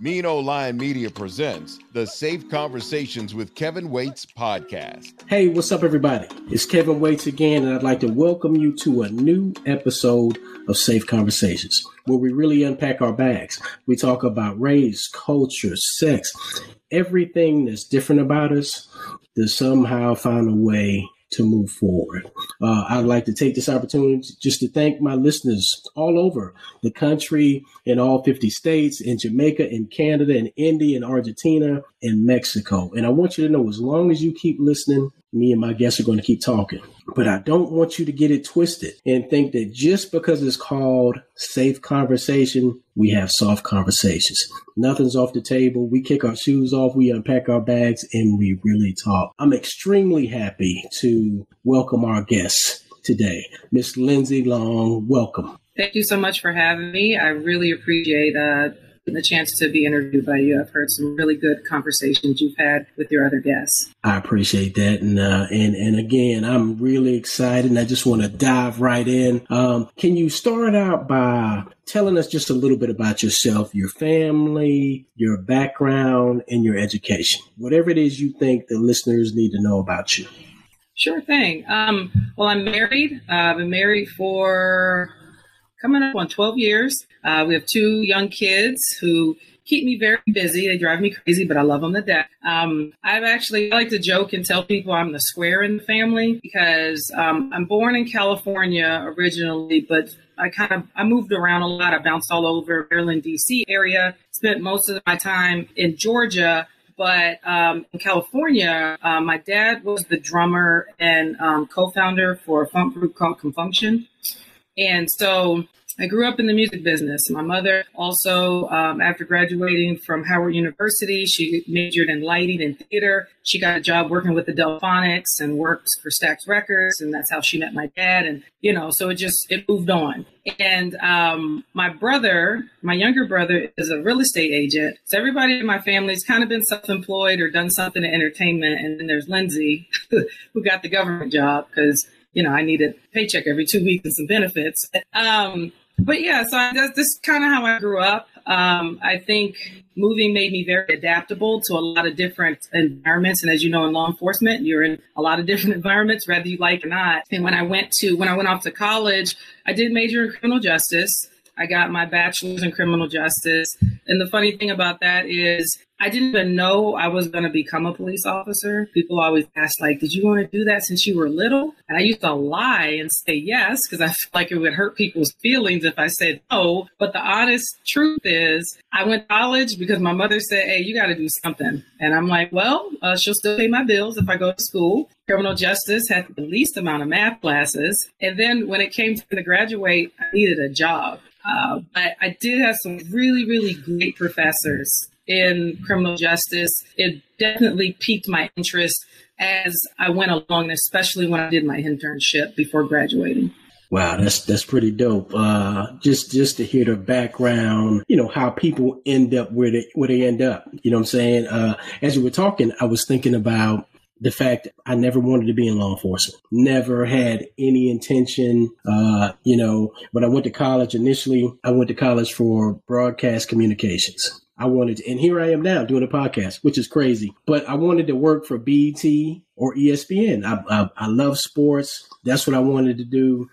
Mean Line Media presents the Safe Conversations with Kevin Waits podcast. Hey, what's up, everybody? It's Kevin Waits again, and I'd like to welcome you to a new episode of Safe Conversations, where we really unpack our bags. We talk about race, culture, sex, everything that's different about us to somehow find a way to move forward. Uh, I'd like to take this opportunity just to thank my listeners all over the country, in all 50 states, in Jamaica, in Canada, in India, in Argentina, in Mexico. And I want you to know as long as you keep listening, me and my guests are going to keep talking. But I don't want you to get it twisted and think that just because it's called safe conversation, we have soft conversations. Nothing's off the table. We kick our shoes off, we unpack our bags, and we really talk. I'm extremely happy to welcome our guests today. Miss Lindsay Long, welcome. Thank you so much for having me. I really appreciate uh, the chance to be interviewed by you. I've heard some really good conversations you've had with your other guests. I appreciate that, and uh, and and again, I'm really excited, and I just want to dive right in. Um, can you start out by telling us just a little bit about yourself, your family, your background, and your education? Whatever it is you think the listeners need to know about you. Sure thing. Um, well, I'm married. Uh, I've been married for coming up on 12 years. Uh, we have two young kids who keep me very busy. They drive me crazy, but I love them to death. Um, I've actually I like to joke and tell people I'm the square in the family because um, I'm born in California originally, but I kind of I moved around a lot. I bounced all over Maryland, D.C. area. Spent most of my time in Georgia. But um, in California, uh, my dad was the drummer and um, co-founder for a funk group called Con Funk Shun. And so I grew up in the music business. My mother also, um, after graduating from Howard University, she majored in lighting and theater. She got a job working with the Delfonics and worked for Stax Records, and that's how she met my dad. And you know, so it just it moved on. And um, my brother, my younger brother, is a real estate agent. So everybody in my family's kind of been self-employed or done something in entertainment. And then there's Lindsay, who got the government job because you know, I needed a paycheck every two weeks and some benefits. Um, but yeah, so I, that's, that's kind of how I grew up. Um, I think moving made me very adaptable to a lot of different environments. And as you know, in law enforcement, you're in a lot of different environments, whether you like or not. And when I went to, when I went off to college, I did major in criminal justice. I got my bachelor's in criminal justice. And the funny thing about that is I didn't even know I was going to become a police officer. People always ask, like, did you want to do that since you were little? And I used to lie and say yes, because I felt like it would hurt people's feelings if I said no. But the honest truth is, I went to college because my mother said, hey, you got to do something. And I'm like, well, uh, she'll still pay my bills if I go to school. Criminal justice had the least amount of math classes. And then when it came to graduate, I needed a job. Uh, but I did have some really, really great professors in criminal justice. It definitely piqued my interest as I went along, especially when I did my internship before graduating. Wow, that's that's pretty dope. Uh, just just to hear the background, you know, how people end up where they where they end up. You know what I'm saying? Uh, as you were talking, I was thinking about the fact I never wanted to be in law enforcement. Never had any intention. Uh, you know, when I went to college initially, I went to college for broadcast communications. I wanted to, and here I am now doing a podcast, which is crazy. But I wanted to work for BET or ESPN. I, I, I love sports. That's what I wanted to do.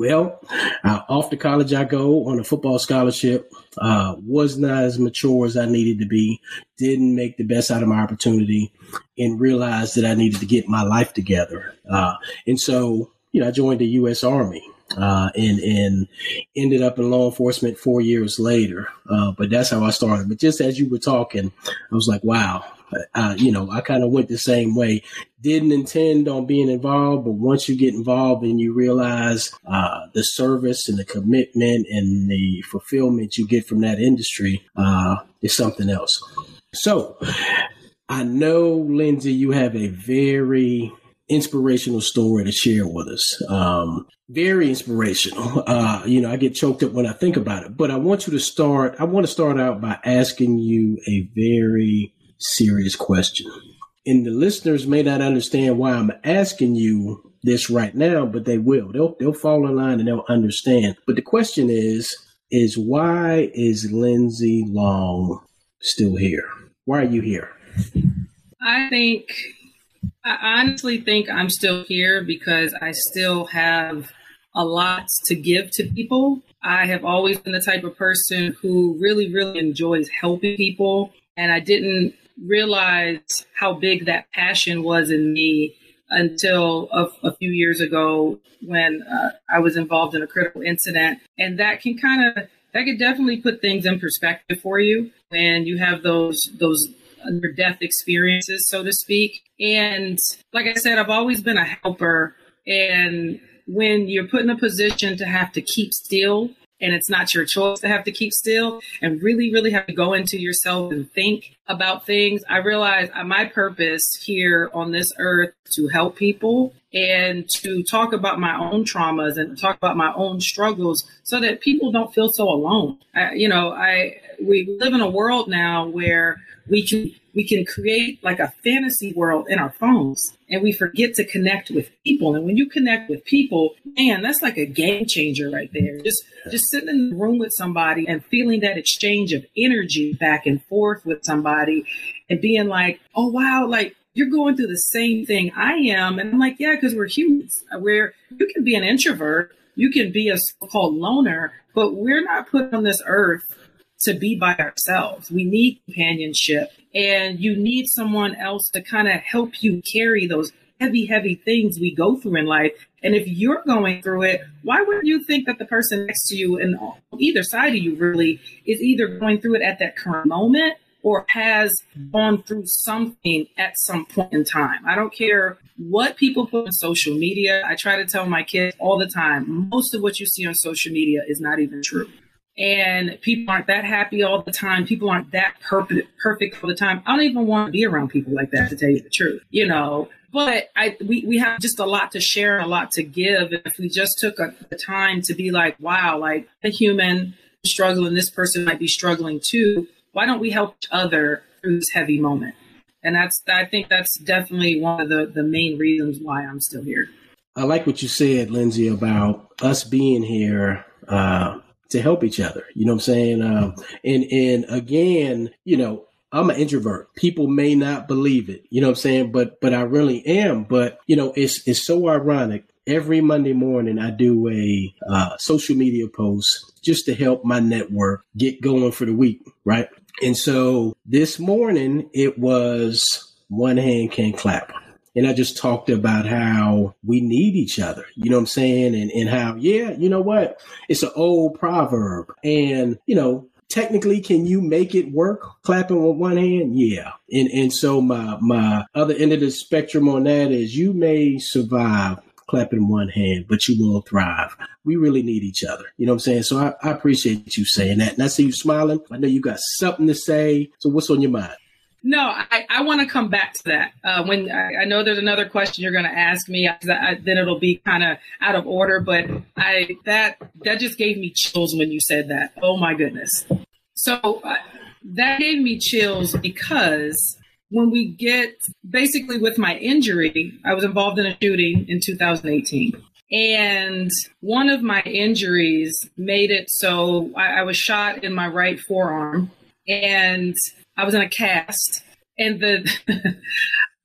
Well, off to college I go on a football scholarship. Uh, was not as mature as I needed to be. Didn't make the best out of my opportunity, and realized that I needed to get my life together. Uh, and so, you know, I joined the U.S. Army. Uh, and and ended up in law enforcement four years later. Uh, but that's how I started. But just as you were talking, I was like, wow, uh, you know, I kind of went the same way. Didn't intend on being involved, but once you get involved and you realize uh, the service and the commitment and the fulfillment you get from that industry uh, is something else. So I know, Lindsay, you have a very inspirational story to share with us. Um, very inspirational. Uh, you know, I get choked up when I think about it, but I want you to start, I want to start out by asking you a very serious question. And the listeners may not understand why I'm asking you this right now, but they will. They'll they'll fall in line and they'll understand. But the question is, is why is Lindsay Long still here? Why are you here? I think I honestly think I'm still here because I still have a lot to give to people. I have always been the type of person who really, really enjoys helping people. And I didn't realize how big that passion was in me until a, a few years ago when uh, I was involved in a critical incident. And that can kind of, that could definitely put things in perspective for you when you have those, those near death experiences, so to speak. And like I said, I've always been a helper. And when you're put in a position to have to keep still and it's not your choice to have to keep still and really, really have to go into yourself and think about things. I realize uh, my purpose here on this earth to help people and to talk about my own traumas and talk about my own struggles so that people don't feel so alone. I, you know, I we live in a world now where we can we can create like a fantasy world in our phones and we forget to connect with people and when you connect with people man that's like a game changer right there just just sitting in the room with somebody and feeling that exchange of energy back and forth with somebody and being like oh wow like you're going through the same thing i am and i'm like yeah because we're humans where you can be an introvert you can be a so-called loner but we're not put on this earth to be by ourselves. We need companionship and you need someone else to kind of help you carry those heavy, heavy things we go through in life. And if you're going through it, why would you think that the person next to you and either side of you really is either going through it at that current moment or has mm-hmm. gone through something at some point in time. I don't care what people put on social media. I try to tell my kids all the time most of what you see on social media is not even true and people aren't that happy all the time. People aren't that perfect, perfect all the time. I don't even want to be around people like that, to tell you the truth, you know. But I, we, we have just a lot to share and a lot to give. If we just took a, a time to be like, wow, like a human struggling, this person might be struggling too. Why don't we help each other through this heavy moment? And that's, I think that's definitely one of the, the main reasons why I'm still here. I like what you said, Lindsay, about us being here. Uh, to help each other. You know what I'm saying? Um, and and again, you know, I'm an introvert. People may not believe it. You know what I'm saying? But but I really am. But you know, it's it's so ironic. Every Monday morning, I do a uh, social media post just to help my network get going for the week, right? And so this morning, it was one hand can't clap and I just talked about how we need each other. You know what I'm saying? And and how, yeah, you know what? It's an old proverb. And, you know, technically can you make it work clapping with one hand? Yeah. And and so my my other end of the spectrum on that is you may survive clapping one hand, but you will thrive. We really need each other. You know what I'm saying? So I, I appreciate you saying that. And I see you smiling. I know you got something to say. So what's on your mind? No, I, I want to come back to that. Uh, when I, I, know there's another question you're going to ask me, I, then it'll be kind of out of order. But I that that just gave me chills when you said that. Oh my goodness! So uh, that gave me chills because when we get basically with my injury, I was involved in a shooting in 2018. And one of my injuries made it so I, I was shot in my right forearm. And I was in a cast, and the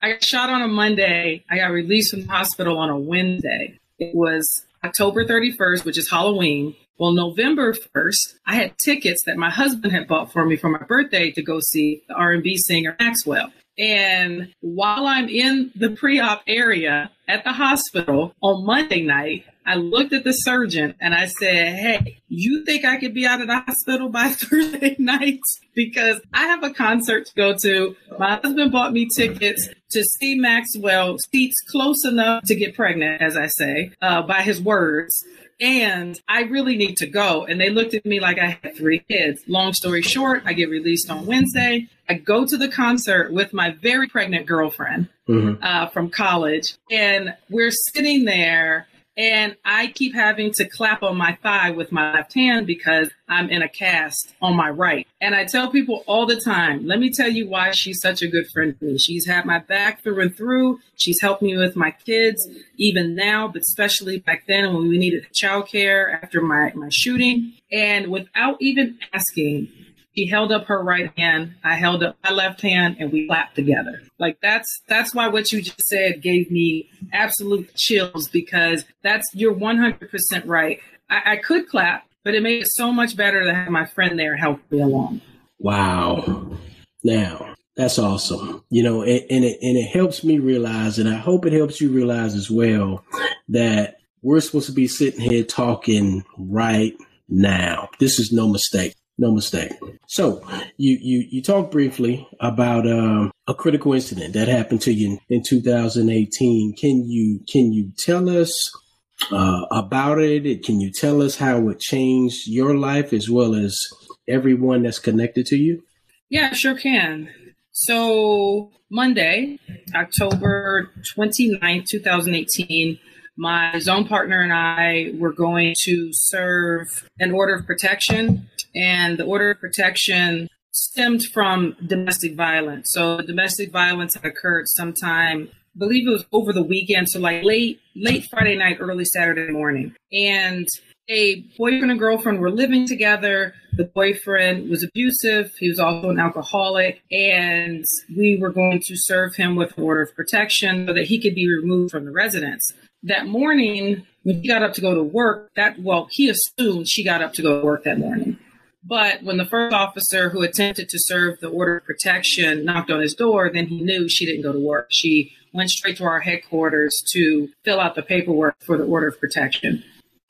I got shot on a Monday. I got released from the hospital on a Wednesday. It was October 31st, which is Halloween. Well, November 1st, I had tickets that my husband had bought for me for my birthday to go see the R&B singer Maxwell. And while I'm in the pre-op area at the hospital on Monday night, I looked at the surgeon and I said, Hey, you think I could be out of the hospital by Thursday night? Because I have a concert to go to. My husband bought me tickets to see Maxwell, seats close enough to get pregnant, as I say, uh, by his words. And I really need to go. And they looked at me like I had three kids. Long story short, I get released on Wednesday. I go to the concert with my very pregnant girlfriend mm-hmm. uh, from college, and we're sitting there and I keep having to clap on my thigh with my left hand because I'm in a cast on my right. And I tell people all the time, let me tell you why she's such a good friend to me. She's had my back through and through. She's helped me with my kids, even now, but especially back then when we needed childcare after my, my shooting. And without even asking, she held up her right hand, I held up my left hand, and we clapped together. Like that's that's why what you just said gave me absolute chills because that's you're 100% right. I, I could clap, but it made it so much better to have my friend there help me along. Wow. Now, that's awesome. You know, and, and, it and it helps me realize, and I hope it helps you realize as well, that we're supposed to be sitting here talking right now. This is no mistake. No mistake. So you you you talked briefly about um, a critical incident that happened to you in, in 2018. Can you can you tell us uh, about it? Can you tell us how it changed your life as well as everyone that's connected to you? Yeah, sure can. So Monday, October 29th, 2018 my zone partner and I were going to serve an order of protection, and the order of protection stemmed from domestic violence. So domestic violence had occurred sometime, I believe it was over the weekend, so like late late Friday night, early Saturday morning. And a boyfriend and girlfriend were living together. The boyfriend was abusive. He was also an alcoholic. And we were going to serve him with an order of protection so that he could be removed from the residence that morning when she got up to go to work, that well, he assumed she got up to go to work that morning. But when the first officer who attempted to serve the order of protection knocked on his door, then he knew she didn't go to work. She went straight to our headquarters to fill out the paperwork for the order of protection.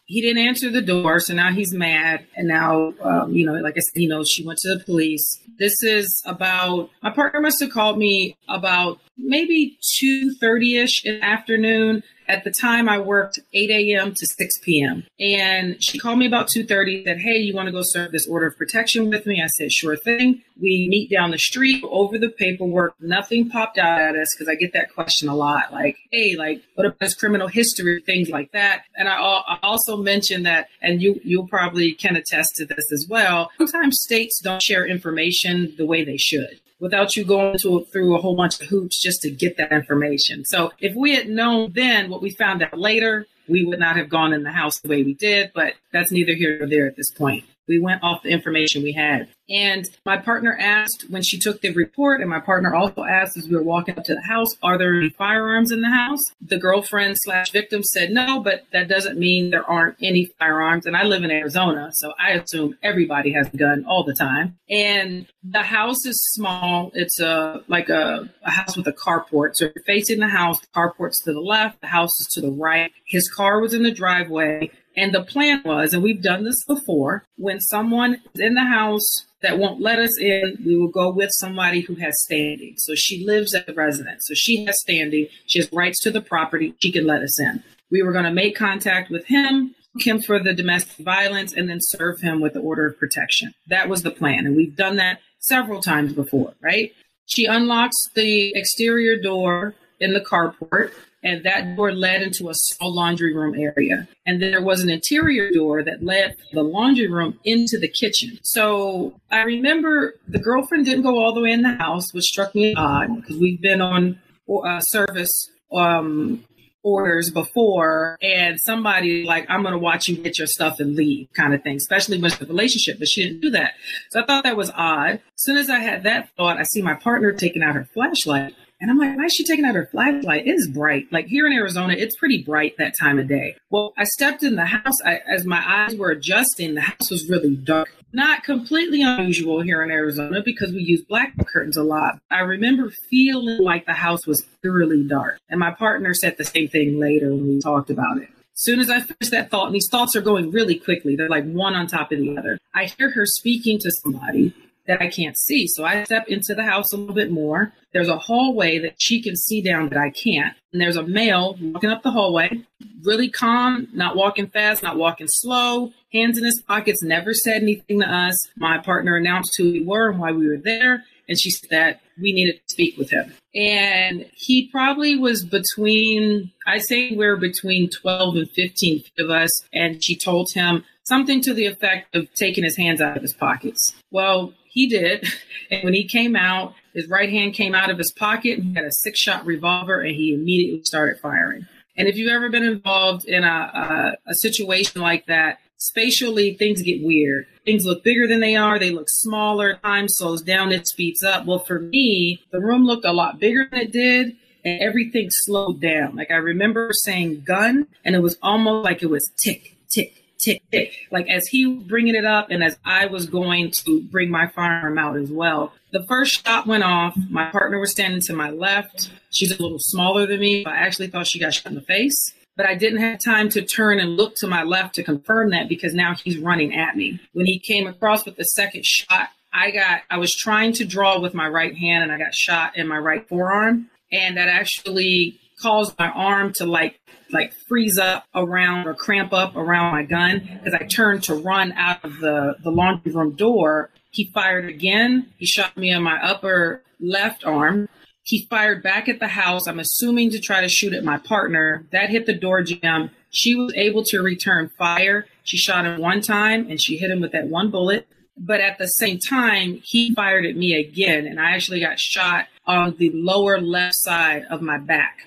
He didn't answer the door, so now he's mad. And now, um, you know, like I said, he knows she went to the police. This is about my partner must have called me about maybe two thirty ish in the afternoon at the time, I worked 8 a.m. to 6 p.m. And she called me about 2:30. Said, "Hey, you want to go serve this order of protection with me?" I said, "Sure thing." We meet down the street over the paperwork. Nothing popped out at us because I get that question a lot. Like, "Hey, like, what about his criminal history?" Things like that. And I, I also mentioned that, and you you'll probably can attest to this as well. Sometimes states don't share information the way they should without you going to, through a whole bunch of hoops just to get that information. So if we had known then what we found out later, we would not have gone in the house the way we did, but that's neither here nor there at this point. We went off the information we had. And my partner asked when she took the report, and my partner also asked as we were walking up to the house, are there any firearms in the house? The girlfriend slash victim said no, but that doesn't mean there aren't any firearms. And I live in Arizona, so I assume everybody has a gun all the time. And the house is small. It's a like a, a house with a carport. So you're facing the house, the carport's to the left, the house is to the right. His car was in the driveway. And the plan was, and we've done this before, when someone is in the house that won't let us in, we will go with somebody who has standing. So she lives at the residence. So she has standing. She has rights to the property. She can let us in. We were going to make contact with him, him for the domestic violence, and then serve him with the order of protection. That was the plan. And we've done that several times before, right? She unlocks the exterior door in the carport and that door led into a small laundry room area. And there was an interior door that led the laundry room into the kitchen. So I remember the girlfriend didn't go all the way in the house, which struck me odd because we've been on uh, service um, orders before and somebody like i'm going to watch you get your stuff and leave kind of thing especially with the relationship but she didn't do that so i thought that was odd as soon as i had that thought i see my partner taking out her flashlight and I'm like, why is she taking out her flashlight? It is bright. Like here in Arizona, it's pretty bright that time of day. Well, I stepped in the house. I, as my eyes were adjusting, the house was really dark. Not completely unusual here in Arizona because we use black curtains a lot. I remember feeling like the house was thoroughly dark. And my partner said the same thing later when we talked about it. Soon as I finish that thought, and these thoughts are going really quickly, they're like one on top of the other. I hear her speaking to somebody that I can't see. So I step into the house a little bit more. There's a hallway that she can see down that I can't. And there's a male walking up the hallway, really calm, not walking fast, not walking slow, hands in his pockets, never said anything to us. My partner announced who we were and why we were there. And she said that we needed to speak with him. And he probably was between, I say we're between 12 and 15 of us. And she told him something to the effect of taking his hands out of his pockets. Well, he did. And when he came out, his right hand came out of his pocket and he had a six shot revolver and he immediately started firing. And if you've ever been involved in a, a, a situation like that, spatially things get weird. Things look bigger than they are, they look smaller, time slows down, it speeds up. Well, for me, the room looked a lot bigger than it did. And everything slowed down. Like I remember saying gun, and it was almost like it was tick, tick, tick. Like as he was bringing it up and as I was going to bring my firearm out as well. The first shot went off. My partner was standing to my left. She's a little smaller than me. I actually thought she got shot in the face. But I didn't have time to turn and look to my left to confirm that because now he's running at me. When he came across with the second shot, I got, I was trying to draw with my right hand and I got shot in my right forearm. And that actually caused my arm to like like freeze up around or cramp up around my gun because I turned to run out of the, the laundry room door. He fired again. He shot me in my upper left arm. He fired back at the house. I'm assuming to try to shoot at my partner. That hit the door jamb. She was able to return fire. She shot him one time and she hit him with that one bullet. But at the same time, he fired at me again, and I actually got shot on the lower left side of my back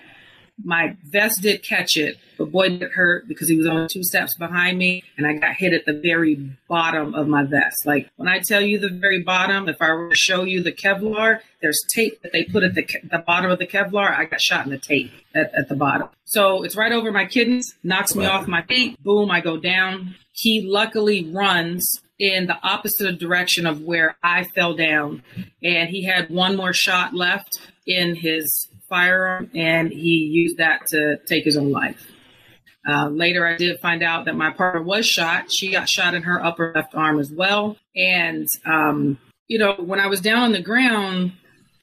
my vest did catch it, but boy did it hurt because he was only two steps behind me and I got hit at the very bottom of my vest. Like when I tell you the very bottom, if I were to show you the Kevlar, there's tape that they put at the, the bottom of the Kevlar. I got shot in the tape at, at the bottom. So it's right over my kidneys, knocks me off my feet. Boom, I go down. He luckily runs in the opposite direction of where I fell down. And he had one more shot left in his firearm and he used that to take his own life. Uh, later, I did find out that my partner was shot. She got shot in her upper left arm as well. And, um, you know, when I was down on the ground,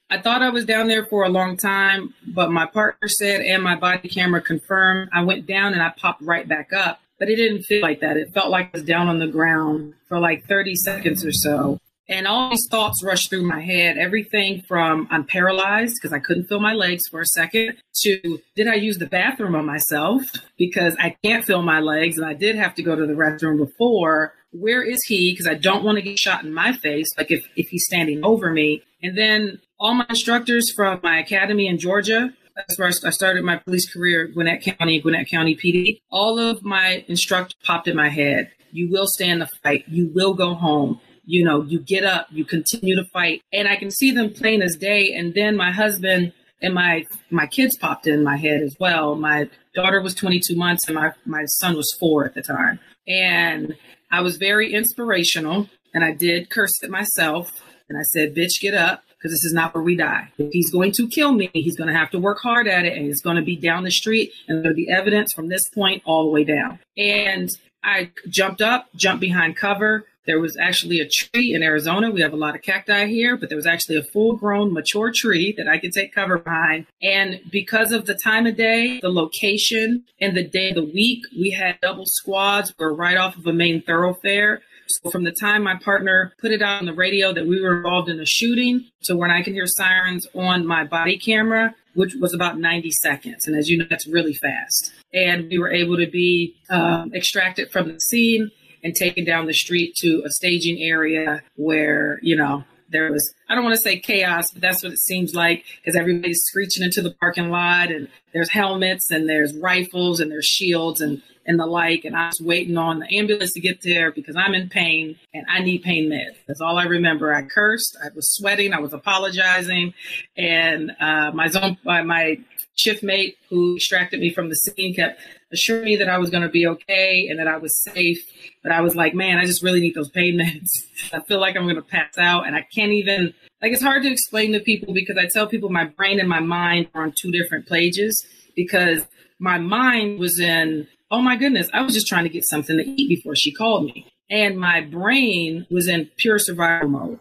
I thought I was down there for a long time, but my partner said and my body camera confirmed I went down and I popped right back up. But it didn't feel like that. It felt like I was down on the ground for like 30 seconds or so. And all these thoughts rushed through my head everything from I'm paralyzed because I couldn't feel my legs for a second to did I use the bathroom on myself because I can't feel my legs and I did have to go to the restroom before. Where is he? Because I don't want to get shot in my face, like if, if he's standing over me. And then all my instructors from my academy in Georgia, that's where I started my police career, Gwinnett County, Gwinnett County PD. All of my instructors popped in my head. You will stand the fight. You will go home you know, you get up, you continue to fight. And I can see them plain as day. And then my husband and my my kids popped in my head as well. My daughter was 22 months and my, my son was four at the time. And I was very inspirational and I did curse at myself. And I said, bitch, get up because this is not where we die. If he's going to kill me, he's going to have to work hard at it and it's going to be down the street and there'll be evidence from this point all the way down. And I jumped up, jumped behind cover, there was actually a tree in Arizona. We have a lot of cacti here, but there was actually a full grown mature tree that I could take cover behind. And because of the time of day, the location, and the day of the week, we had double squads. We're right off of a main thoroughfare. So from the time my partner put it out on the radio that we were involved in a shooting to when I can hear sirens on my body camera, which was about 90 seconds. And as you know, that's really fast. And we were able to be um, extracted from the scene and taken down the street to a staging area where, you know, there was, I don't want to say chaos, but that's what it seems like because everybody's screeching into the parking lot and there's helmets and there's rifles and there's shields and, and the like. And I was waiting on the ambulance to get there because I'm in pain and I need pain meds. That's all I remember. I cursed. I was sweating. I was apologizing. And uh, my zone, my, my shift mate who extracted me from the scene kept assuring me that I was going to be okay and that I was safe. But I was like, man, I just really need those pain meds. I feel like I'm going to pass out and I can't even, like, it's hard to explain to people because I tell people my brain and my mind are on two different pages because my mind was in, oh my goodness, I was just trying to get something to eat before she called me. And my brain was in pure survival mode.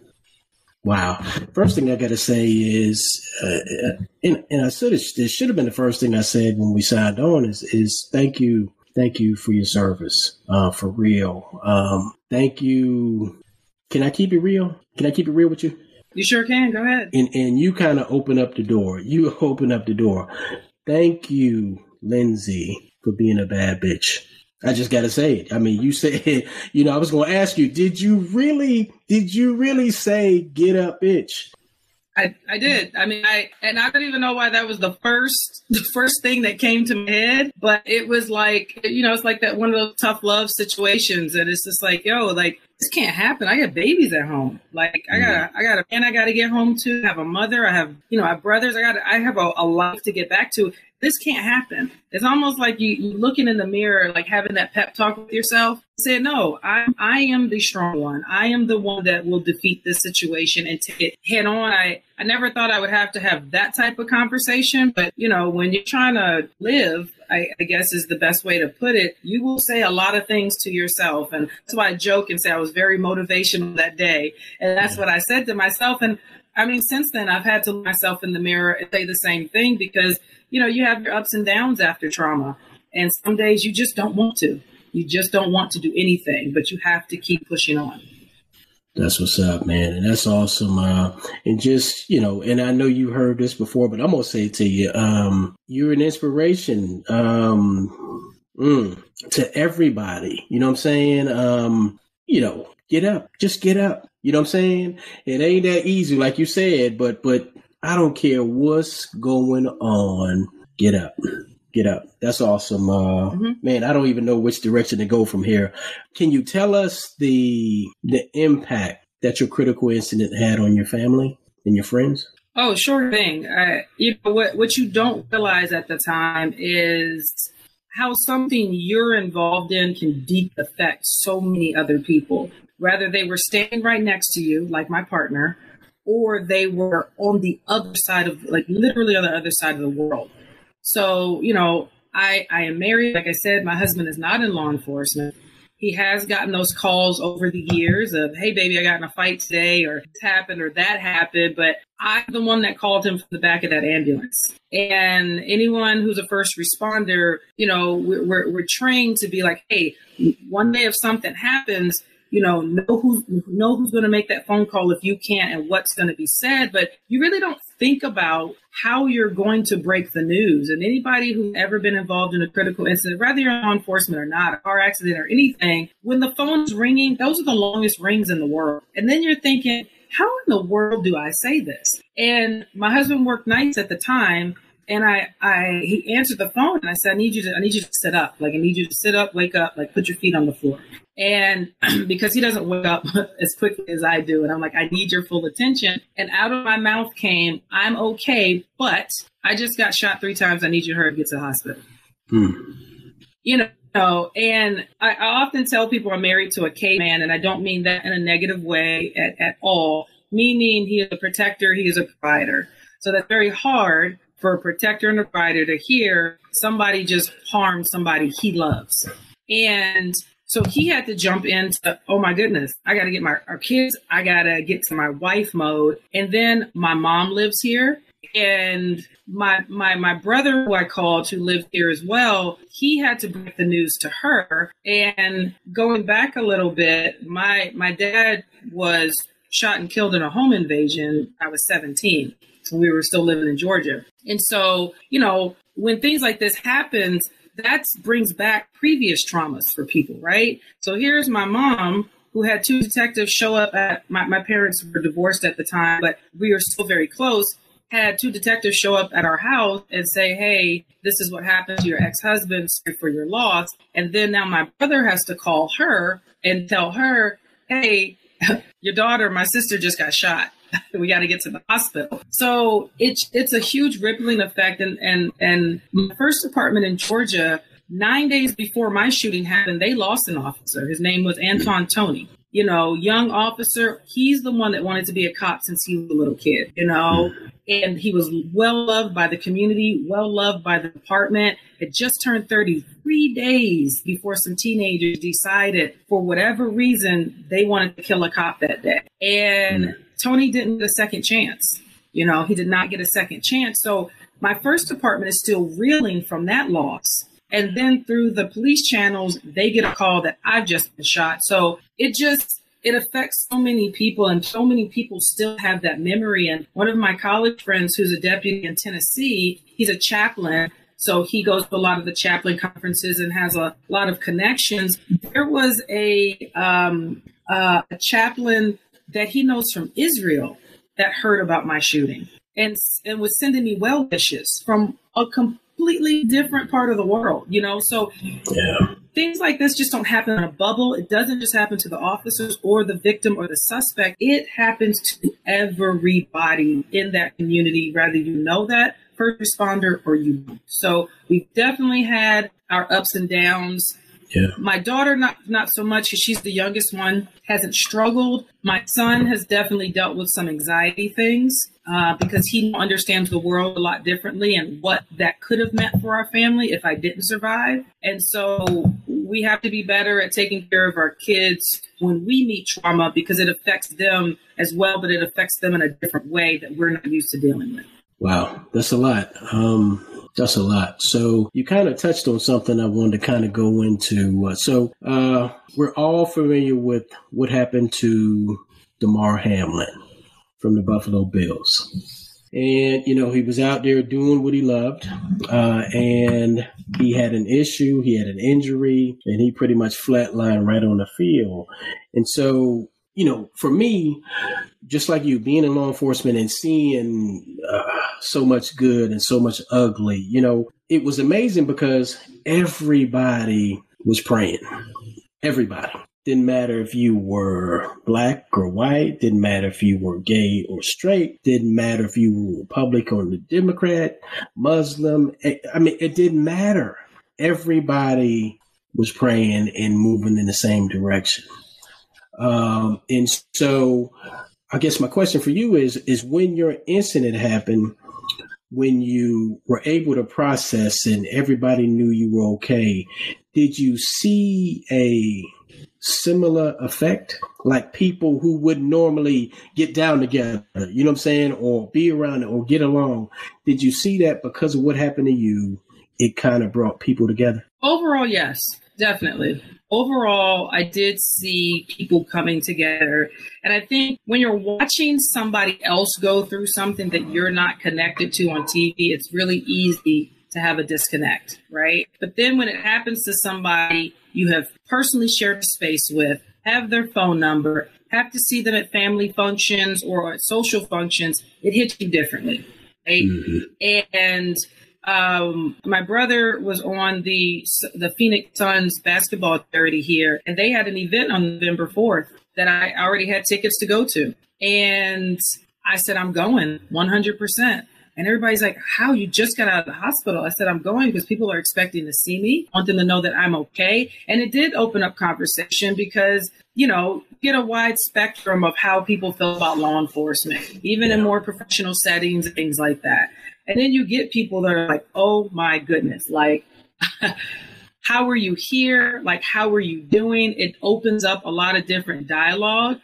Wow. First thing I got to say is, uh, and, and I should have, this should have been the first thing I said when we signed on is, is thank you. Thank you for your service, uh, for real. Um, thank you. Can I keep it real? Can I keep it real with you? You sure can. Go ahead. And, and you kind of open up the door. You open up the door. Thank you, Lindsay, for being a bad bitch. I just got to say it. I mean, you said, you know, I was going to ask you, did you really, did you really say get up, bitch? I, I did. I mean, I, and I don't even know why that was the first, the first thing that came to my head, but it was like, you know, it's like that one of those tough love situations. And it's just like, yo, like, this can't happen. I got babies at home. Like I got, mm-hmm. I got a man I got to get home to. I have a mother. I have, you know, I have brothers. I got, I have a, a life to get back to this can't happen. It's almost like you, you looking in the mirror, like having that pep talk with yourself. Say, no, I, I am the strong one. I am the one that will defeat this situation and take it head on. I, I never thought I would have to have that type of conversation, but you know, when you're trying to live, I, I, guess is the best way to put it. You will say a lot of things to yourself. And that's why I joke and say I was very motivational that day. And that's what I said to myself. And I mean, since then, I've had to look myself in the mirror and say the same thing because you know, you have your ups and downs after trauma. And some days you just don't want to. You just don't want to do anything, but you have to keep pushing on. That's what's up, man. And that's awesome. Uh, and just, you know, and I know you heard this before, but I'm going to say it to you. Um, you're an inspiration, um, mm, to everybody. You know what I'm saying? Um, you know, get up, just get up. You know what I'm saying? It ain't that easy, like you said, but, but I don't care what's going on. Get up. Get up. That's awesome. Uh, mm-hmm. Man, I don't even know which direction to go from here. Can you tell us the the impact that your critical incident had on your family and your friends? Oh, sure thing. Uh, you know what what you don't realize at the time is how something you're involved in can deep affect so many other people. Whether they were standing right next to you, like my partner, or they were on the other side of like literally on the other side of the world. So, you know, I I am married. Like I said, my husband is not in law enforcement. He has gotten those calls over the years of, hey, baby, I got in a fight today, or this happened, or that happened. But I'm the one that called him from the back of that ambulance. And anyone who's a first responder, you know, we're, we're, we're trained to be like, hey, one day if something happens, you know, know who's know who's going to make that phone call if you can't and what's going to be said, but you really don't think about how you're going to break the news. And anybody who's ever been involved in a critical incident, whether you're law enforcement or not, a car accident or anything, when the phone's ringing, those are the longest rings in the world. And then you're thinking, how in the world do I say this? And my husband worked nights at the time and I, I, he answered the phone and I said, I need you to, I need you to sit up. Like, I need you to sit up, wake up, like put your feet on the floor. And because he doesn't wake up as quickly as I do. And I'm like, I need your full attention. And out of my mouth came, I'm okay, but I just got shot three times. I need you to hurry get to the hospital. Hmm. You know, and I, I often tell people I'm married to a caveman, and I don't mean that in a negative way at, at all, meaning he is a protector, he is a provider. So that's very hard for a protector and a provider to hear somebody just harmed somebody he loves. And so he had to jump into, oh my goodness, I got to get my our kids, I got to get to my wife mode. And then my mom lives here and my my my brother who I called who lived here as well, he had to break the news to her. And going back a little bit, my my dad was shot and killed in a home invasion. I was 17 we were still living in Georgia. And so, you know, when things like this happens, that brings back previous traumas for people, right? So here's my mom who had two detectives show up at my, my parents were divorced at the time, but we were still very close. Had two detectives show up at our house and say, Hey, this is what happened to your ex husband, for your loss. And then now my brother has to call her and tell her, Hey, your daughter, my sister just got shot. we got to get to the hospital. So it's it's a huge rippling effect. And and and my first apartment in Georgia, nine days before my shooting happened, they lost an officer. His name was Antwan Toney. You know, young officer. He's the one that wanted to be a cop since he was a little kid. You know, and he was well loved by the community, well loved by the department. Had just turned 33 days before some teenagers decided, for whatever reason, they wanted to kill a cop that day. And Toney didn't get a second chance. You know, he did not get a second chance. So my first department is still reeling from that loss. And then through the police channels, they get a call that I've just been shot. So it just, it affects so many people and so many people still have that memory. And one of my college friends who's a deputy in Tennessee, he's a chaplain. So he goes to a lot of the chaplain conferences and has a lot of connections. There was a, um, uh, a chaplain that he knows from Israel that heard about my shooting and and was sending me well wishes from a completely different part of the world, you know. So yeah. things like this just don't happen in a bubble. It doesn't just happen to the officers or the victim or the suspect. It happens to everybody in that community, whether you know that first responder or you don't. So we've definitely had our ups and downs. Yeah. My daughter, not not so much. She's the youngest one, hasn't struggled. My son has definitely dealt with some anxiety things uh, because he understands the world a lot differently and what that could have meant for our family if I didn't survive. And so we have to be better at taking care of our kids when we meet trauma because it affects them as well, but it affects them in a different way that we're not used to dealing with. Wow, that's a lot. Um, that's a lot. So you kind of touched on something I wanted to kind of go into. Uh, so uh, we're all familiar with what happened to Damar Hamlin from the Buffalo Bills. And, you know, he was out there doing what he loved. Uh, and he had an issue, he had an injury, and he pretty much flatlined right on the field. And so you know, for me, just like you, being in law enforcement and seeing uh, so much good and so much ugly, you know, it was amazing because everybody was praying. Everybody. Didn't matter if you were black or white. Didn't matter if you were gay or straight. Didn't matter if you were Republican or Democrat, Muslim. I mean, it didn't matter. Everybody was praying and moving in the same direction. Um, and so I guess my question for you is, is when your incident happened, when you were able to process and everybody knew you were okay, did you see a similar effect? Like people who would normally get down together, you know what I'm saying, or be around or get along. Did you see that because of what happened to you? It kind of brought people together. Overall, yes, definitely overall, I did see people coming together. And I think when you're watching somebody else go through something that you're not connected to on TV, it's really easy to have a disconnect, right? But then when it happens to somebody you have personally shared space with, have their phone number, have to see them at family functions or at social functions, it hits you differently. Right? Mm-hmm. And um, my brother was on the the Phoenix Suns basketball charity here, and they had an event on November fourth that I already had tickets to go to, and I said I'm going 100 percent. And everybody's like, How? You just got out of the hospital. I said, I'm going because people are expecting to see me, want them to know that I'm okay. And it did open up conversation because, you know, get a wide spectrum of how people feel about law enforcement, even yeah. in more professional settings, things like that. And then you get people that are like, oh my goodness, like, how are you here? Like, how are you doing? It opens up a lot of different dialogue.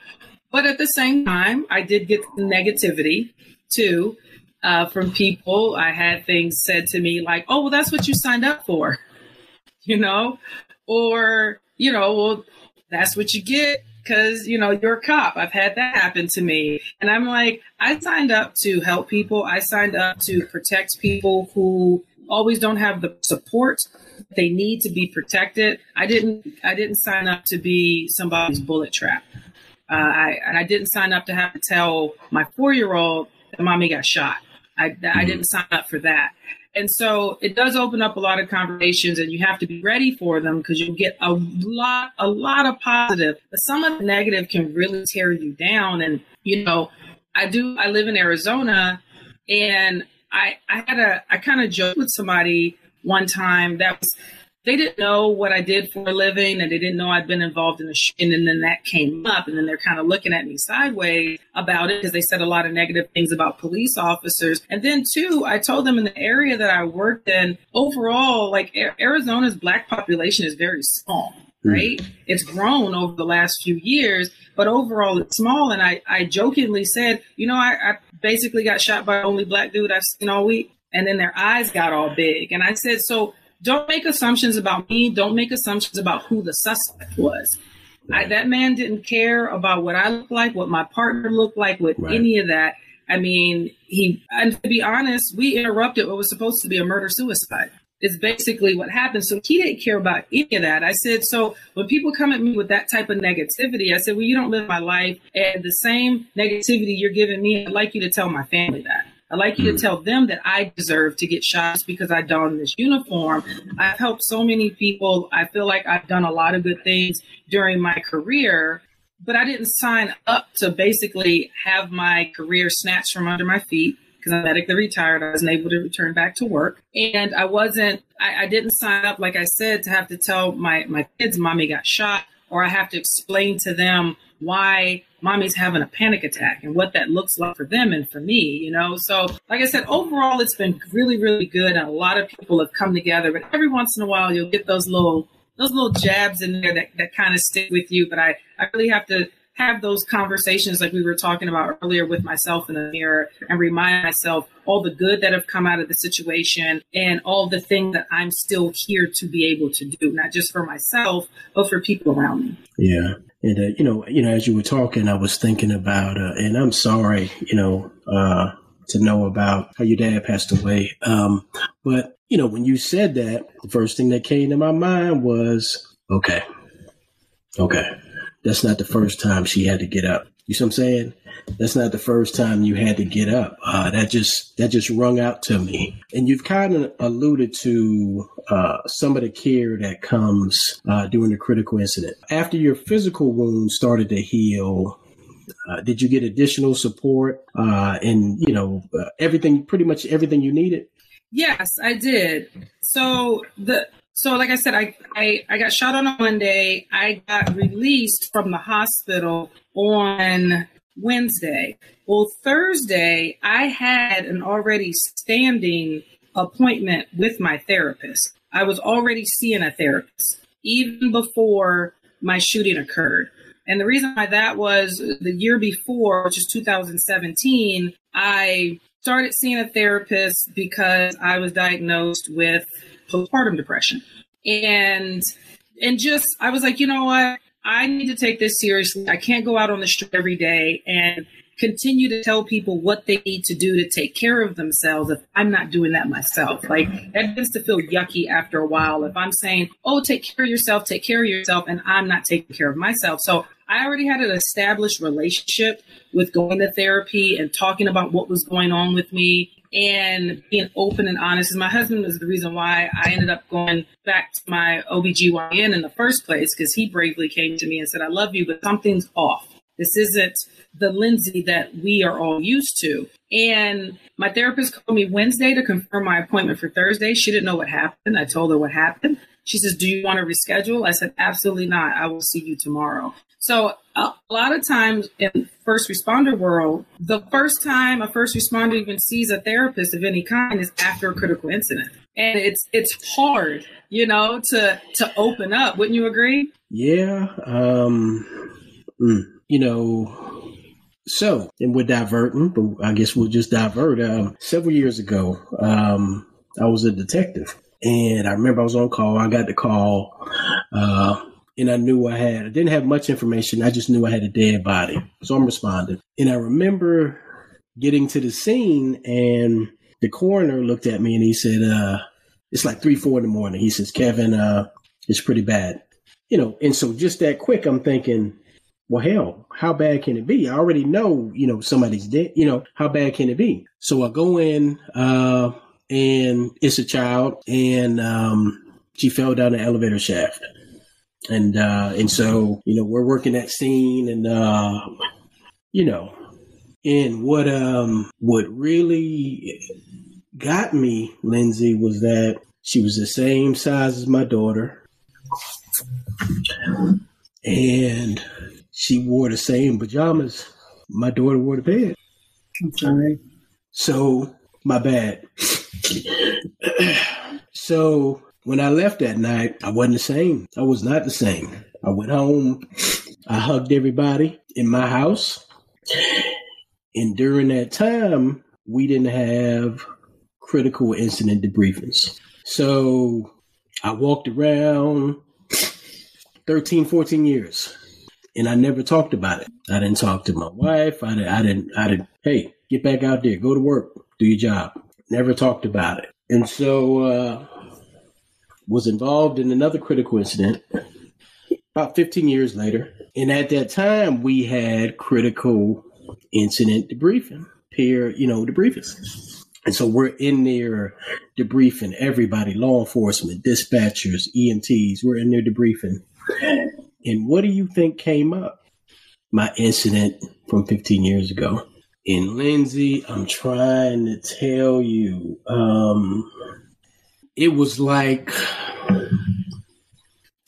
But at the same time, I did get negativity too uh, from people. I had things said to me like, oh, well, that's what you signed up for, you know? Or, you know, well, that's what you get because you know you're a cop. I've had that happen to me. And i'm like i signed up to help people. I signed up to protect people who always don't have the support. They need to be protected. I didn't i didn't sign up to be somebody's bullet trap. Uh, I, and i didn't sign up to have to tell my four year old that mommy got shot. I, I mm-hmm. didn't sign up for that and so it does open up a lot of conversations and you have to be ready for them because you get a lot, a lot of positive, but some of the negative can really tear you down. And, you know, I do, I live in Arizona and I, I had a, I kind of joked with somebody one time that was, they didn't know what I did for a living and they didn't know I'd been involved in a sh- and then that came up and then they're kind of looking at me sideways about it because they said a lot of negative things about police officers. And then too, I told them in the area that I worked in, overall, like Arizona's black population is very small hmm. right? It's grown over the last few years, but overall it's small. And I, I jokingly said, you know, I, I basically got shot by the only black dude I've seen all week. And then their eyes got all big. And I said, so don't make assumptions about me. Don't make assumptions about who the suspect was. Right. I, that man didn't care about what I looked like, what my partner looked like, with right. any of that. I mean, he, and to be honest, we interrupted what was supposed to be a murder suicide. Is basically what happened. So he didn't care about any of that. I said, so when people come at me with that type of negativity, I said, well, you don't live my life. And the same negativity you're giving me, I'd like you to tell my family that. I'd like you to hmm. tell them that I deserve to get shots because I donned this uniform. I've helped so many people. I feel like I've done a lot of good things during my career, but I didn't sign up to basically have my career snatched from under my feet because I'm medically retired. I wasn't able to return back to work. And I wasn't, I, I didn't sign up, like I said, to have to tell my, my kids, mommy got shot, or I have to explain to them why mommy's having a panic attack and what that looks like for them and for me, you know? So, like I said, overall, it's been really, really good. And a lot of people have come together, but every once in a while, you'll get those little, those little jabs in there that, that kind of stick with you. But I, I really have to have those conversations like we were talking about earlier with myself in the mirror and remind myself all the good that have come out of the situation and all the things that I'm still here to be able to do, not just for myself, but for people around me. Yeah. And uh, you know, you know, as you were talking, I was thinking about, uh, and I'm sorry, you know, uh, to know about how your dad passed away. Um, but you know, when you said that, the first thing that came to my mind was, okay, okay, that's not the first time she had to get up. You see what I'm saying? That's not the first time you had to get up. Uh, that just that just rung out to me. And you've kind of alluded to uh, some of the care that comes uh, during the critical incident. After your physical wound started to heal, uh, did you get additional support uh, and you know uh, everything, pretty much everything you needed? Yes, I did. So the so, like I said, I, I, I got shot on a Monday. I got released from the hospital on Wednesday. Well, Thursday, I had an already standing appointment with my therapist. I was already seeing a therapist even before my shooting occurred. And the reason why that was the year before, which is 2017, I started seeing a therapist because I was diagnosed with postpartum depression. And and just I was like, you know what? I need to take this seriously. I can't go out on the street every day and continue to tell people what they need to do to take care of themselves if I'm not doing that myself. Like that begins to feel yucky after a while. If I'm saying, oh, take care of yourself, take care of yourself, and I'm not taking care of myself. So I already had an established relationship with going to therapy and talking about what was going on with me and being open and honest. My husband was the reason why I ended up going back to my OBGYN in the first place because he bravely came to me and said, I love you, but something's off. This isn't the Lindsay that we are all used to. And my therapist called me Wednesday to confirm my appointment for Thursday. She didn't know what happened. I told her what happened. She says, Do you want to reschedule? I said, Absolutely not. I will see you tomorrow. So a lot of times in first responder world, the first time a first responder even sees a therapist of any kind is after a critical incident. And it's it's hard, you know, to to open up. Wouldn't you agree? Yeah. Um mm, you know, so and we're diverting, but I guess we'll just divert. Um several years ago, um, I was a detective. And I remember I was on call. I got the call. Uh, and I knew I had, I didn't have much information. I just knew I had a dead body. So I'm responding. And I remember getting to the scene and the coroner looked at me and he said, uh, it's like three, four in the morning. He says, Kelvin, uh, it's pretty bad. You know, and so just that quick, I'm thinking, well, hell, how bad can it be? I already know, you know, somebody's dead. You know, how bad can it be? So I go in, uh, and it's a child, and um, she fell down the elevator shaft and uh, and so you know we're working that scene, and uh, you know, and what um what really got me, Lindsay, was that She was the same size as my daughter. And she wore the same pajamas my daughter wore to bed. I'm sorry. So, my bad. so, when I left that night, I wasn't the same. I was not the same. I went home. I hugged everybody in my house. And during that time, we didn't have critical incident debriefings. So I walked around 13, 14 years and I never talked about it. I didn't talk to my wife. I didn't, I didn't, I didn't, hey, get back out there, go to work, do your job. Never talked about it. And so, uh, was involved in another critical incident about 15 years later. And at that time, we had critical incident debriefing, peer, you know, debriefings. And so we're in there debriefing everybody, law enforcement, dispatchers, EMTs, we're in there debriefing. And what do you think came up? My incident from 15 years ago. In Lindsay, I'm trying to tell you, um, it was like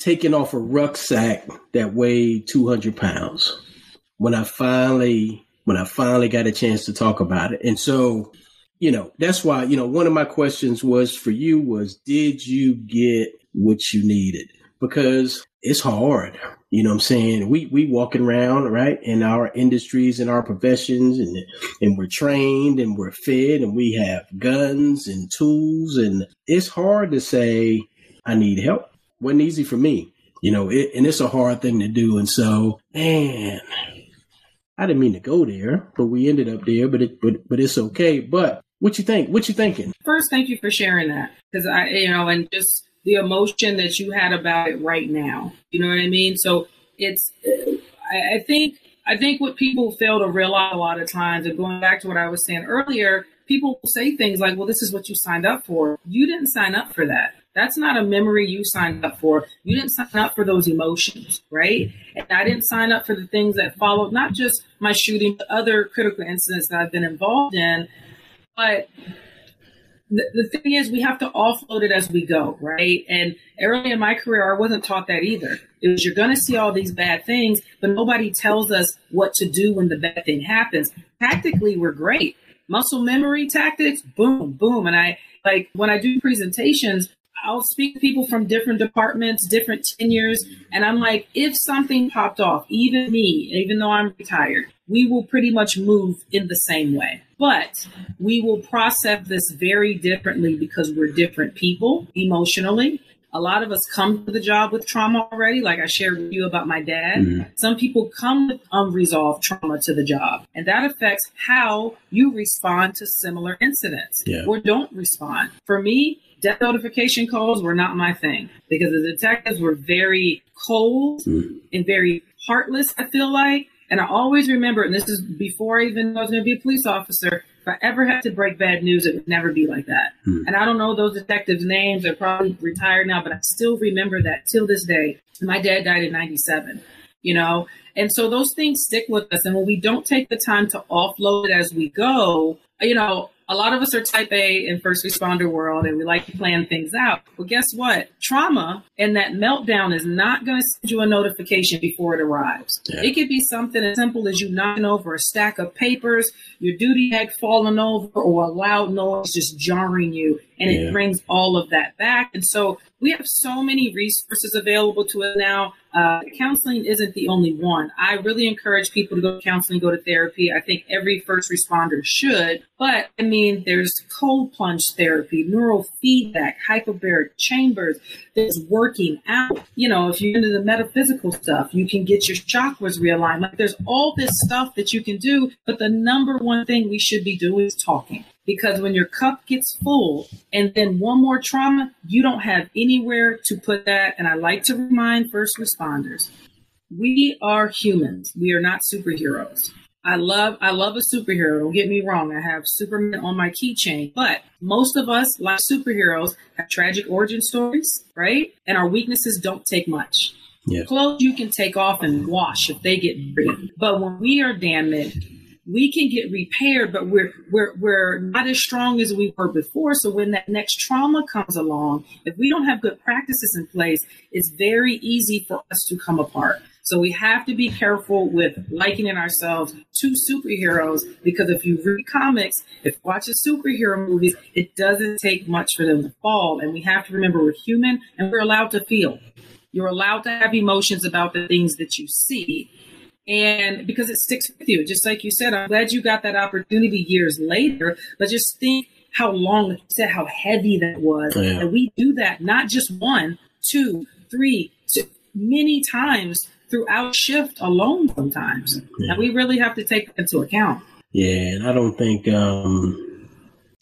taking off a rucksack that weighed 200 pounds when I finally when I finally got a chance to talk about it. And so, you know, that's why, you know, one of my questions was for you was did you get what you needed? Because it's hard. You know what I'm saying? We we walking around, right, in our industries and our professions and and we're trained and we're fed and we have guns and tools and it's hard to say I need help wasn't easy for me, you know, it, and it's a hard thing to do. And so, man, I didn't mean to go there, but we ended up there. But it, but but it's okay. But what you think? What you thinking? First, thank you for sharing that because I, you know, and just the emotion that you had about it right now. You know what I mean? So it's, I, I think. I think what people fail to realize a lot of times, and going back to what I was saying earlier, people say things like, well, this is what you signed up for. You didn't sign up for that. That's not a memory you signed up for. You didn't sign up for those emotions, right? And I didn't sign up for the things that followed, not just my shooting, but other critical incidents that I've been involved in. But the, the thing is, we have to offload it as we go, right? And early in my career, I wasn't taught that either. It was you're going to see all these bad things, but nobody tells us what to do when the bad thing happens. Tactically, we're great. Muscle memory tactics, boom, boom. And I like when I do presentations, I'll speak to people from different departments, different tenures, and I'm like, if something popped off, even me, even though I'm retired, we will pretty much move in the same way. But we will process this very differently because we're different people emotionally. A lot of us come to the job with trauma already, like I shared with you about my dad. Mm-hmm. Some people come with unresolved trauma to the job, and that affects how you respond to similar incidents yeah. or don't respond. For me, death notification calls were not my thing because the detectives were very cold mm. and very heartless, I feel like. And I always remember, and this is before I even I was going to be a police officer, if I ever had to break bad news, it would never be like that. Mm. And I don't know those detectives' names. They're probably retired now, but I still remember that till this day. My dad died in 97, you know? And so those things stick with us. And when we don't take the time to offload it as we go, you know, a lot of us are type A in first responder world and we like to plan things out. But guess what? Trauma and that meltdown is not going to send you a notification before it arrives. Yeah. It could be something as simple as you knocking over a stack of papers, your duty bag falling over, or a loud noise just jarring you. And yeah. it brings all of that back. And so we have so many resources available to us now. Uh, counseling isn't the only one. I really encourage people to go to counseling, go to therapy. I think every first responder should. But I mean, there's cold plunge therapy, neural feedback, hyperbaric chambers. There's working out. You know, if you're into the metaphysical stuff, you can get your chakras realigned. Like there's all this stuff that you can do. But the number one thing we should be doing is talking because when your cup gets full and then one more trauma, you don't have anywhere to put that. And I like to remind first responders, we are humans. We are not superheroes. I love I love a superhero. Don't get me wrong. I have Superman on my keychain, but most of us, like superheroes, have tragic origin stories, right? And our weaknesses don't take much. Yeah. Clothes you can take off and wash if they get dirty. But when we are damaged, we can get repaired, but we're we're we're not as strong as we were before. So when that next trauma comes along, if we don't have good practices in place, it's very easy for us to come apart. So we have to be careful with likening ourselves to superheroes because if you read comics, if you watch superhero movies, it doesn't take much for them to fall. And we have to remember we're human and we're allowed to feel. You're allowed to have emotions about the things that you see. And because it sticks with you, just like you said, I'm glad you got that opportunity years later, but just think how long, said, how heavy that was. Yeah. And we do that not just one, two, three, two, many times throughout shift alone sometimes. Yeah. And we really have to take into account. Yeah, and I don't think um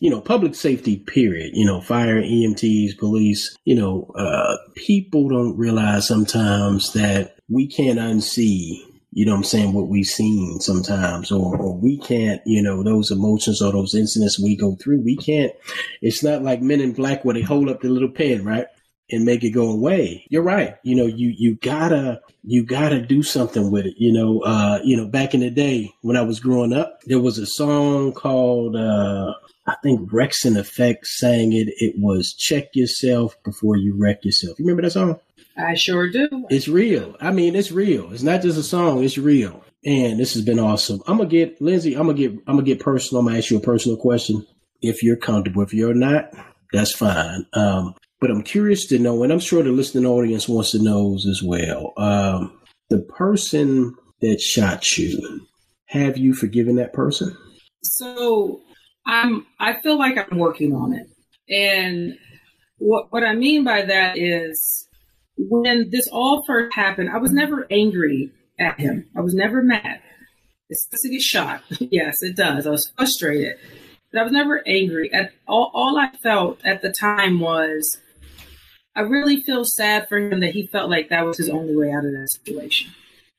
you know, public safety, period, you know, fire, EMTs, police, you know, uh, people don't realize sometimes that we can't unsee, you know I'm saying, what we've seen sometimes, or, or we can't, you know, those emotions or those incidents we go through, we can't, it's not like men in black where they hold up the little pen, right? and make it go away. You're right. You know, you you gotta you gotta do something with it. You know, uh, you know, back in the day when I was growing up, there was a song called uh I think Rex and Effect sang it. It was check yourself before you wreck yourself. You remember that song? I sure do. It's real. I mean, it's real. It's not just a song, it's real. And this has been awesome. I'm gonna get Lindsay, I'm gonna get I'm gonna get personal. I'm gonna ask you a personal question. If you're comfortable, if you're not, that's fine. Um, but I'm curious to know, and I'm sure the listening audience wants to know as well. Um, the person that shot you, have you forgiven that person? So I'm. I feel like I'm working on it, and what what I mean by that is when this all first happened, I was never angry at him. I was never mad. It's supposed to get shot. yes, it does. I was frustrated, but I was never angry. At all, all I felt at the time was I really feel sad for him that he felt like that was his only way out of that situation.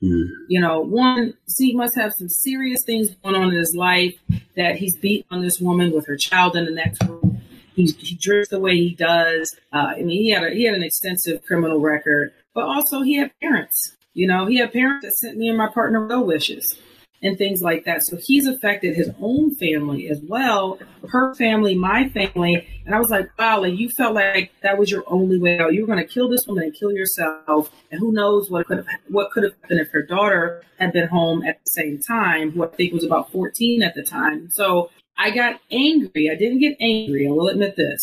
Mm. You know, one, he must have some serious things going on in his life that he's beat on this woman with her child in the next room. He, he drinks the way he does. Uh, I mean, he had a, he had an extensive criminal record, but also he had parents. You know, he had parents that sent me and my partner well wishes and things like that. So he's affected his own family as well, her family, my family. And I was like, wow, like you felt like that was your only way out. You were going to kill this woman and kill yourself. And who knows what could have what could have happened if her daughter had been home at the same time, who I think was about 14 at the time. So I got angry. I didn't get angry. I will admit this.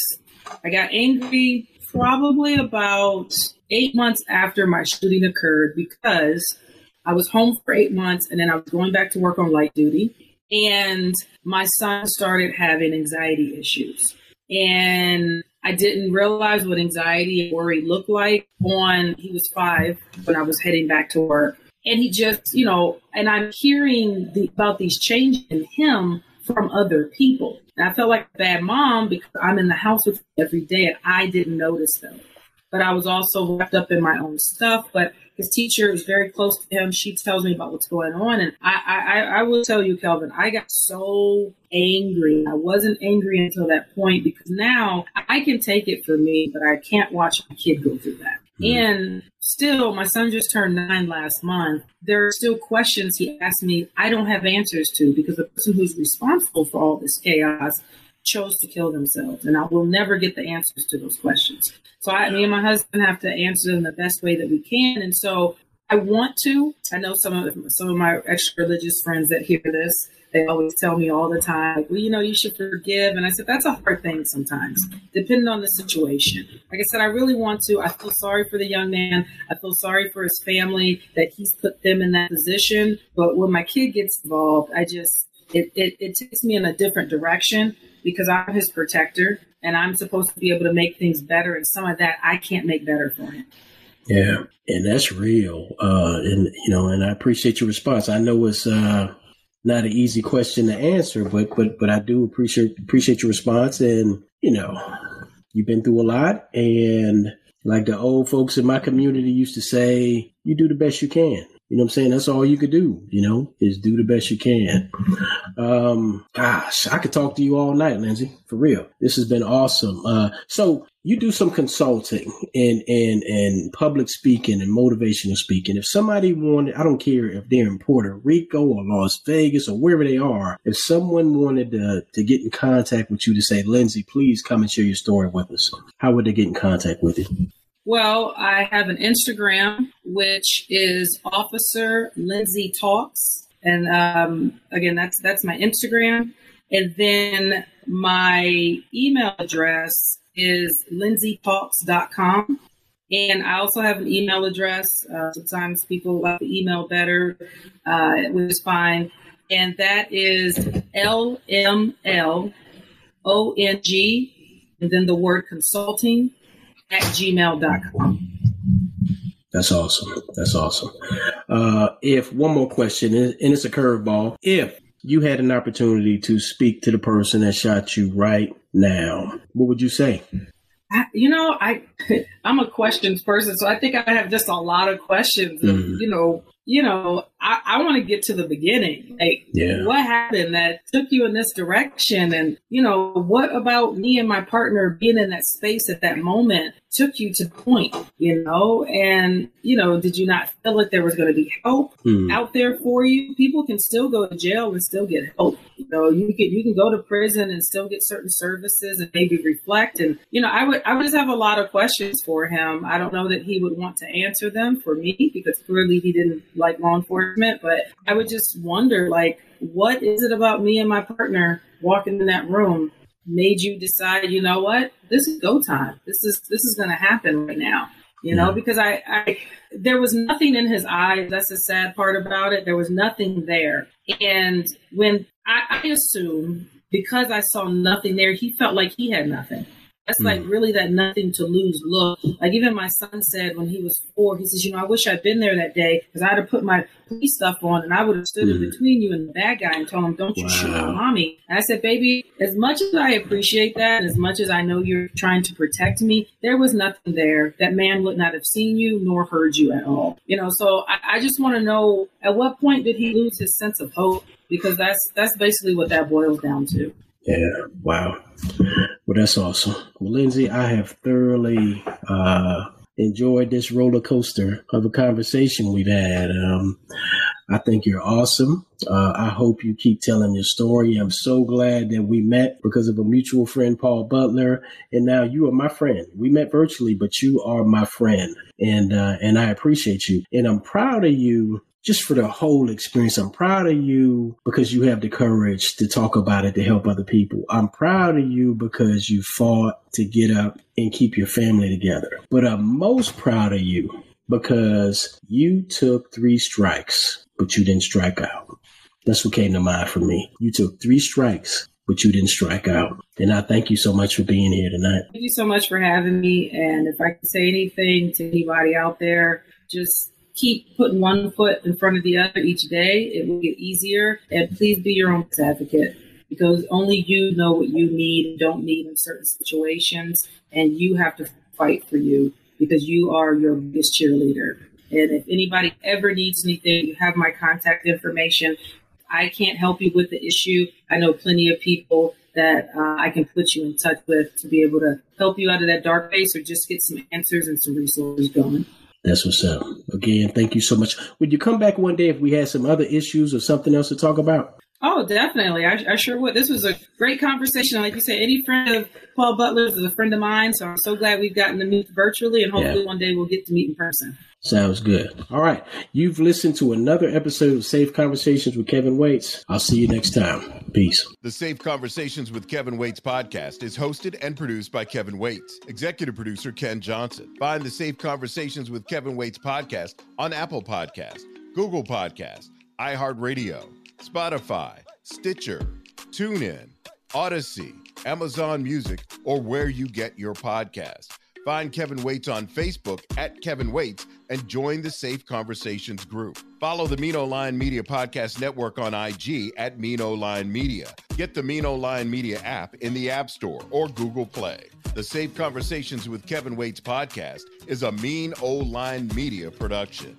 I got angry probably about eight months after my shooting occurred because I was home for eight months and then I was going back to work on light duty. And my son started having anxiety issues. And I didn't realize what anxiety and worry looked like on, he was five when I was heading back to work. And he just, you know, and I'm hearing the, about these changes in him from other people. And I felt like a bad mom because I'm in the house with every day and I didn't notice them. But I was also wrapped up in my own stuff. But his teacher is very close to him. She tells me about what's going on. And I, I, I will tell you, Kelvin, I got so angry. I wasn't angry until that point because now I can take it for me, but I can't watch my kid go through that. Mm. And still, my son just turned nine last month. There are still questions he asked me I don't have answers to because the person who's responsible for all this chaos chose to kill themselves. And I will never get the answers to those questions. So I, me and my husband have to answer them the best way that we can. And so I want to. I know some of some of my extra religious friends that hear this, they always tell me all the time, well, you know, you should forgive. And I said, that's a hard thing sometimes, depending on the situation. Like I said, I really want to. I feel sorry for the young man. I feel sorry for his family that he's put them in that position. But when my kid gets involved, I just, it, it, it takes me in a different direction because I'm his protector and I'm supposed to be able to make things better. And some of that I can't make better for him. Yeah, and that's real. Uh, and you know, and I appreciate your response. I know it's uh, not an easy question to answer, but but but I do appreciate appreciate your response. And you know, you've been through a lot, and like the old folks in my community used to say, you do the best you can. You know what I'm saying? That's all you could do, you know, is do the best you can. Um, gosh, I could talk to you all night, Lindsay, for real. This has been awesome. Uh, so you do some consulting and and and public speaking and motivational speaking. If somebody wanted, I don't care if they're in Puerto Rico or Las Vegas or wherever they are, if someone wanted to to get in contact with you to say, Lindsay, please come and share your story with us, how would they get in contact with you? Well, I have an Instagram, which is Officer Lindsay Talks. And um, again, that's that's my Instagram. And then my email address is lindsaytalks.com. And I also have an email address. Uh, sometimes people like the email better, uh, which is fine. And that is L M L O N G, and then the word consulting at gmail.com. That's awesome. That's awesome. Uh, if one more question, and it's a curveball, if you had an opportunity to speak to the person that shot you right now, what would you say? I, you know, I I'm a questions person, so I think I have just a lot of questions. Mm-hmm. You know, you know, I, I want to get to the beginning. Like, yeah. what happened that took you in this direction? And, you know, what about me and my partner being in that space at that moment took you to the point, you know? And, you know, did you not feel like there was going to be help mm. out there for you? People can still go to jail and still get help. You know, you can, you can go to prison and still get certain services and maybe reflect. And, you know, I would, I would just have a lot of questions for him. I don't know that he would want to answer them for me because clearly he didn't like law enforcement, but I would just wonder, like, what is it about me and my partner walking in that room made you decide, you know what, this is go time. This is this is going to happen right now. You know, because I, I, there was nothing in his eyes. That's the sad part about it. There was nothing there. And when I, I assume because I saw nothing there, he felt like he had nothing. That's like hmm. really that nothing to lose look. Like even my son said when he was four, he says, you know, I wish I'd been there that day because I'd have put my police stuff on and I would have stood mm. in hmm. between you and the bad guy and told him, don't you wow. shoot my mommy. And I said, baby, as much as I appreciate that, and as much as I know you're trying to protect me, there was nothing there. That man would not have seen you nor heard you at all. You know, so I, I just want to know at what point did he lose his sense of hope? Because that's that's basically what that boils down to. Yeah. Wow. Well, that's awesome. Well, Lindsay, I have thoroughly uh, enjoyed this roller coaster of a conversation we've had. Um, I think you're awesome. Uh, I hope you keep telling your story. I'm so glad that we met because of a mutual friend, Paul Butler, and now you are my friend. We met virtually, but you are my friend, and uh, and I appreciate you, and I'm proud of you just for the whole experience. I'm proud of you because you have the courage to talk about it to help other people. I'm proud of you because you fought to get up and keep your family together. But I'm most proud of you because you took three strikes, but you didn't strike out. That's what came to mind for me. You took three strikes, but you didn't strike out. And I thank you so much for being here tonight. Thank you so much for having me. And if I can say anything to anybody out there, just keep putting one foot in front of the other each day, it will get easier. And please be your own advocate because only you know what you need and don't need in certain situations. And you have to fight for you because you are your biggest cheerleader. And if anybody ever needs anything, you have my contact information. I can't help you with the issue. I know plenty of people that uh, I can put you in touch with to be able to help you out of that dark place or just get some answers and some resources going. That's what's up. Again, thank you so much. Would you come back one day if we had some other issues or something else to talk about? Oh, definitely. I, I, sure would. This was a great conversation. Like you said, any friend of Paul Butler's is a friend of mine. So I'm so glad we've gotten to meet virtually and hopefully yeah. one day we'll get to meet in person. Sounds good. All right. You've listened to another episode of Safe Conversations with Kelvin Waits. I'll see you next time. Peace. The Safe Conversations with Kelvin Waits podcast is hosted and produced by Kelvin Waits, executive producer Ken Johnson. Find the Safe Conversations with Kelvin Waits podcast on Apple Podcast, Google Podcast, iHeartRadio, Spotify, Stitcher, TuneIn, Audacy, Amazon Music, or where you get your podcast. Find Kelvin Waits on Facebook at Kelvin Waits and join the Safe Conversations group. Follow the Mino Line Media Podcast Network on IG at Mino Line Media. Get the Mino Line Media app in the App Store or Google Play. The Safe Conversations with Kelvin Waits podcast is a Mean O Line Media production.